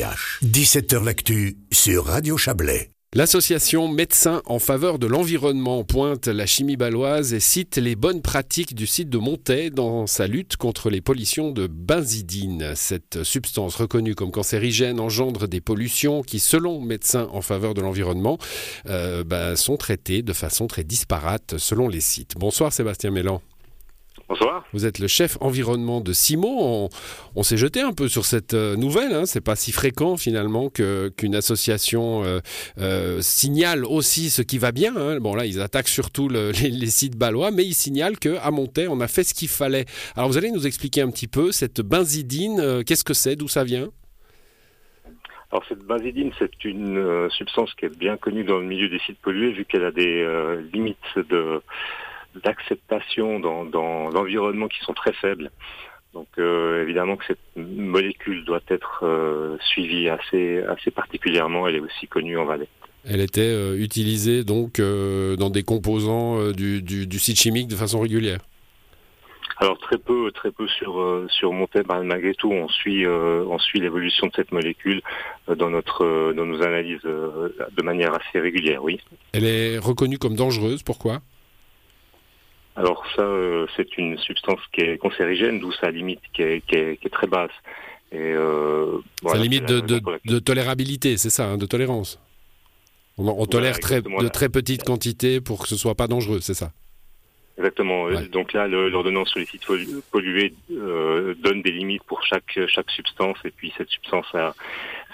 17h L'actu sur Radio Chablais. L'association Médecins en faveur de l'environnement pointe la chimie baloise et cite les bonnes pratiques du site de Montaix dans sa lutte contre les pollutions de benzidine. Cette substance reconnue comme cancérigène engendre des pollutions qui, selon Médecins en faveur de l'environnement, euh, bah, sont traitées de façon très disparate selon les sites. Bonsoir Sébastien Mélan. Bonsoir. Vous êtes le chef environnement de Simo. On, s'est jeté un peu sur cette euh, nouvelle. Hein. C'est pas si fréquent finalement qu'une association euh, euh, signale aussi ce qui va bien. Hein. Bon là, ils attaquent surtout les, sites balois, mais ils signalent qu'à Montaix, on a fait ce qu'il fallait. Alors vous allez nous expliquer un petit peu cette benzidine. Qu'est-ce que c'est D'où ça vient? Alors cette benzidine, c'est une substance qui est bien connue dans le milieu des sites pollués vu qu'elle a des limites de d'acceptation dans, dans l'environnement qui sont très faibles. Donc euh, évidemment que cette molécule doit être euh, suivie assez, assez particulièrement. Elle est aussi connue en Valais. Elle était euh, utilisée donc dans des composants du, du, site chimique de façon régulière. Alors très peu, très peu sur sur Montaigne. Malgré tout, on suit on suit l'évolution de cette molécule dans notre dans nos analyses de manière assez régulière. Oui. Elle est reconnue comme dangereuse. Pourquoi? Alors ça, euh, c'est une substance qui est cancérigène, d'où sa limite qui est, très basse. Et, euh, sa limite de, tolérabilité, c'est ça, hein, de tolérance. On, tolère très, de très petites quantités pour que ce soit pas dangereux, c'est ça Exactement. Donc là, l'ordonnance sur les sites pollués euh, donne des limites pour chaque chaque substance, et puis cette substance,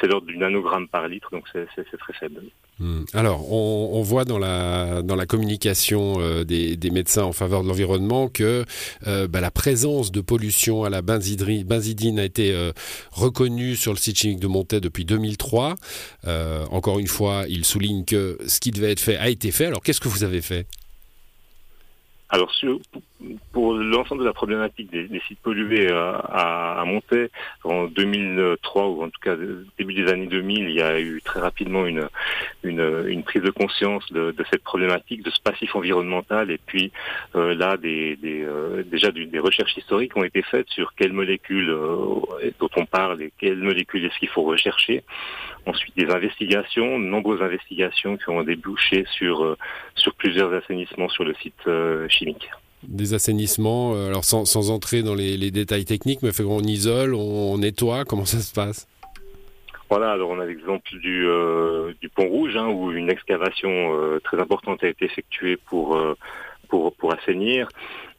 c'est l'ordre du nanogramme par litre, donc c'est très faible. Hmm. Alors, on, voit dans la dans la communication euh, des, médecins en faveur de l'environnement que euh, bah, la présence de pollution à la benzidine a été reconnue sur le site chimique de Montaix depuis 2003. encore une fois, il souligne que ce qui devait être fait a été fait. Alors, qu'est-ce que vous avez fait? Alors pour l'ensemble de la problématique des, sites pollués euh, à, à, en 2003 ou en tout cas début des années 2000, il y a eu très rapidement une, une, prise de conscience de, cette problématique, de ce passif environnemental, et puis euh, là des, euh, déjà des recherches historiques ont été faites sur quelles molécules dont on parle et quelles molécules est-ce qu'il faut rechercher. Ensuite des investigations, de nombreuses investigations qui ont débouché sur sur plusieurs assainissements sur le site chimique. Des assainissements, euh, alors sans, entrer dans les, détails techniques, mais on isole, on, nettoie, comment ça se passe? Voilà, alors on a l'exemple du, euh, du pont rouge, hein, où une excavation euh, très importante a été effectuée pour, pour, pour assainir,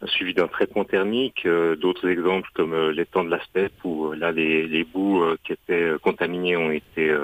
suivi d'un traitement thermique. D'autres exemples comme l'étang de la steppe, où là les, les bouts qui étaient contaminés ont été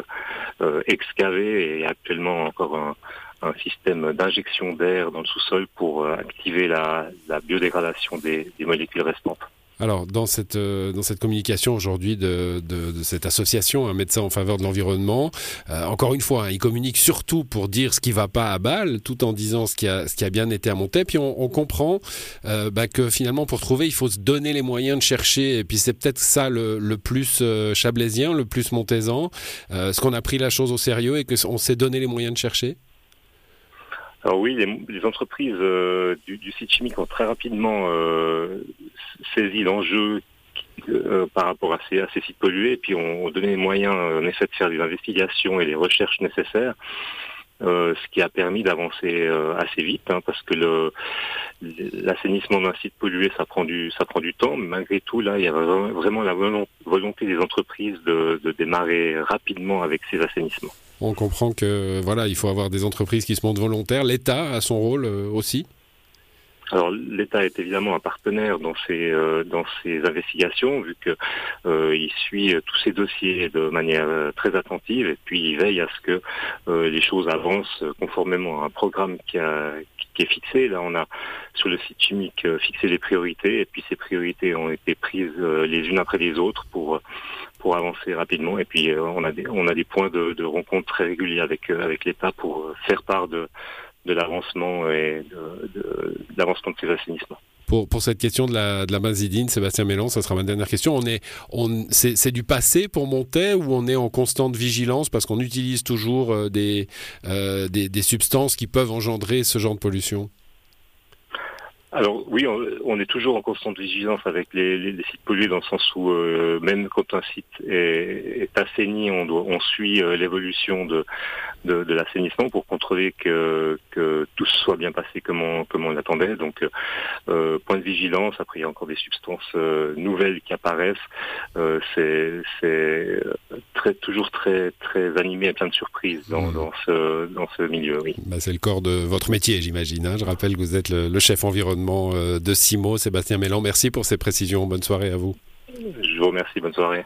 excavés et actuellement encore un, un système d'injection d'air dans le sous-sol pour euh, activer la, biodégradation des, molécules restantes. Alors, dans cette, euh, dans cette communication aujourd'hui de, cette association, un médecin en faveur de l'environnement, euh, encore une fois, hein, il communique surtout pour dire ce qui ne va pas à Bâle, tout en disant ce qui a, ce qui a bien été à Montaix. Puis on, comprend bah, que finalement, pour trouver, il faut se donner les moyens de chercher. Et puis c'est peut-être ça le, plus chablaisien, le plus montaisan, ce qu'on a pris la chose au sérieux et qu'on s'est donné les moyens de chercher. Alors oui, les, entreprises euh, du, site chimique ont très rapidement euh, saisi l'enjeu euh, par rapport à ces, sites pollués, et puis ont donné les moyens en effet de faire des investigations et les recherches nécessaires. Ce qui a permis d'avancer assez vite, hein, parce que l'assainissement d'un site pollué, ça prend du ça prend du temps, mais malgré tout, là, il y a vraiment la volonté des entreprises de, de démarrer rapidement avec ces assainissements. On comprend que voilà, il faut avoir des entreprises qui se montrent volontaires. L'État a son rôle euh, aussi. Alors l'État est évidemment un partenaire dans ces euh, dans ces investigations vu que euh, il suit tous ces dossiers de manière très attentive et puis il veille à ce que les choses avancent conformément à un programme qui, a, qui est fixé. Là on a sur le site chimique fixé les priorités et puis ces priorités ont été prises les unes après les autres pour pour avancer rapidement. Et puis euh, on a des on a des points de, de rencontre très réguliers avec euh, avec l'État pour euh, faire part de de l'avancement et de, l'avancement de ces assainissements. Pour, pour, cette question de la, de la mazidine, Sébastien Mélan, ça sera ma dernière question. On est, on, c'est, du passé pour monter ou on est en constante vigilance parce qu'on utilise toujours des, des, des, substances qui peuvent engendrer ce genre de pollution? Alors oui, on, est toujours en constante vigilance avec les, les, sites pollués dans le sens où euh, même quand un site est, est assaini, on, doit, on suit euh, l'évolution de, de, de l'assainissement pour contrôler que, que tout soit bien passé comme on, comme on l'attendait. Donc euh, point de vigilance. Après, il y a encore des substances nouvelles qui apparaissent. c'est très toujours très très animé et plein de surprises dans, mmh. dans ce dans ce milieu. Oui. Bah, c'est le corps de votre métier, j'imagine. Hein. Je rappelle que vous êtes le, le chef environnemental euh, de Simo. Sébastien Mélan, merci pour ces précisions. Bonne soirée à vous. Je vous remercie. Bonne soirée.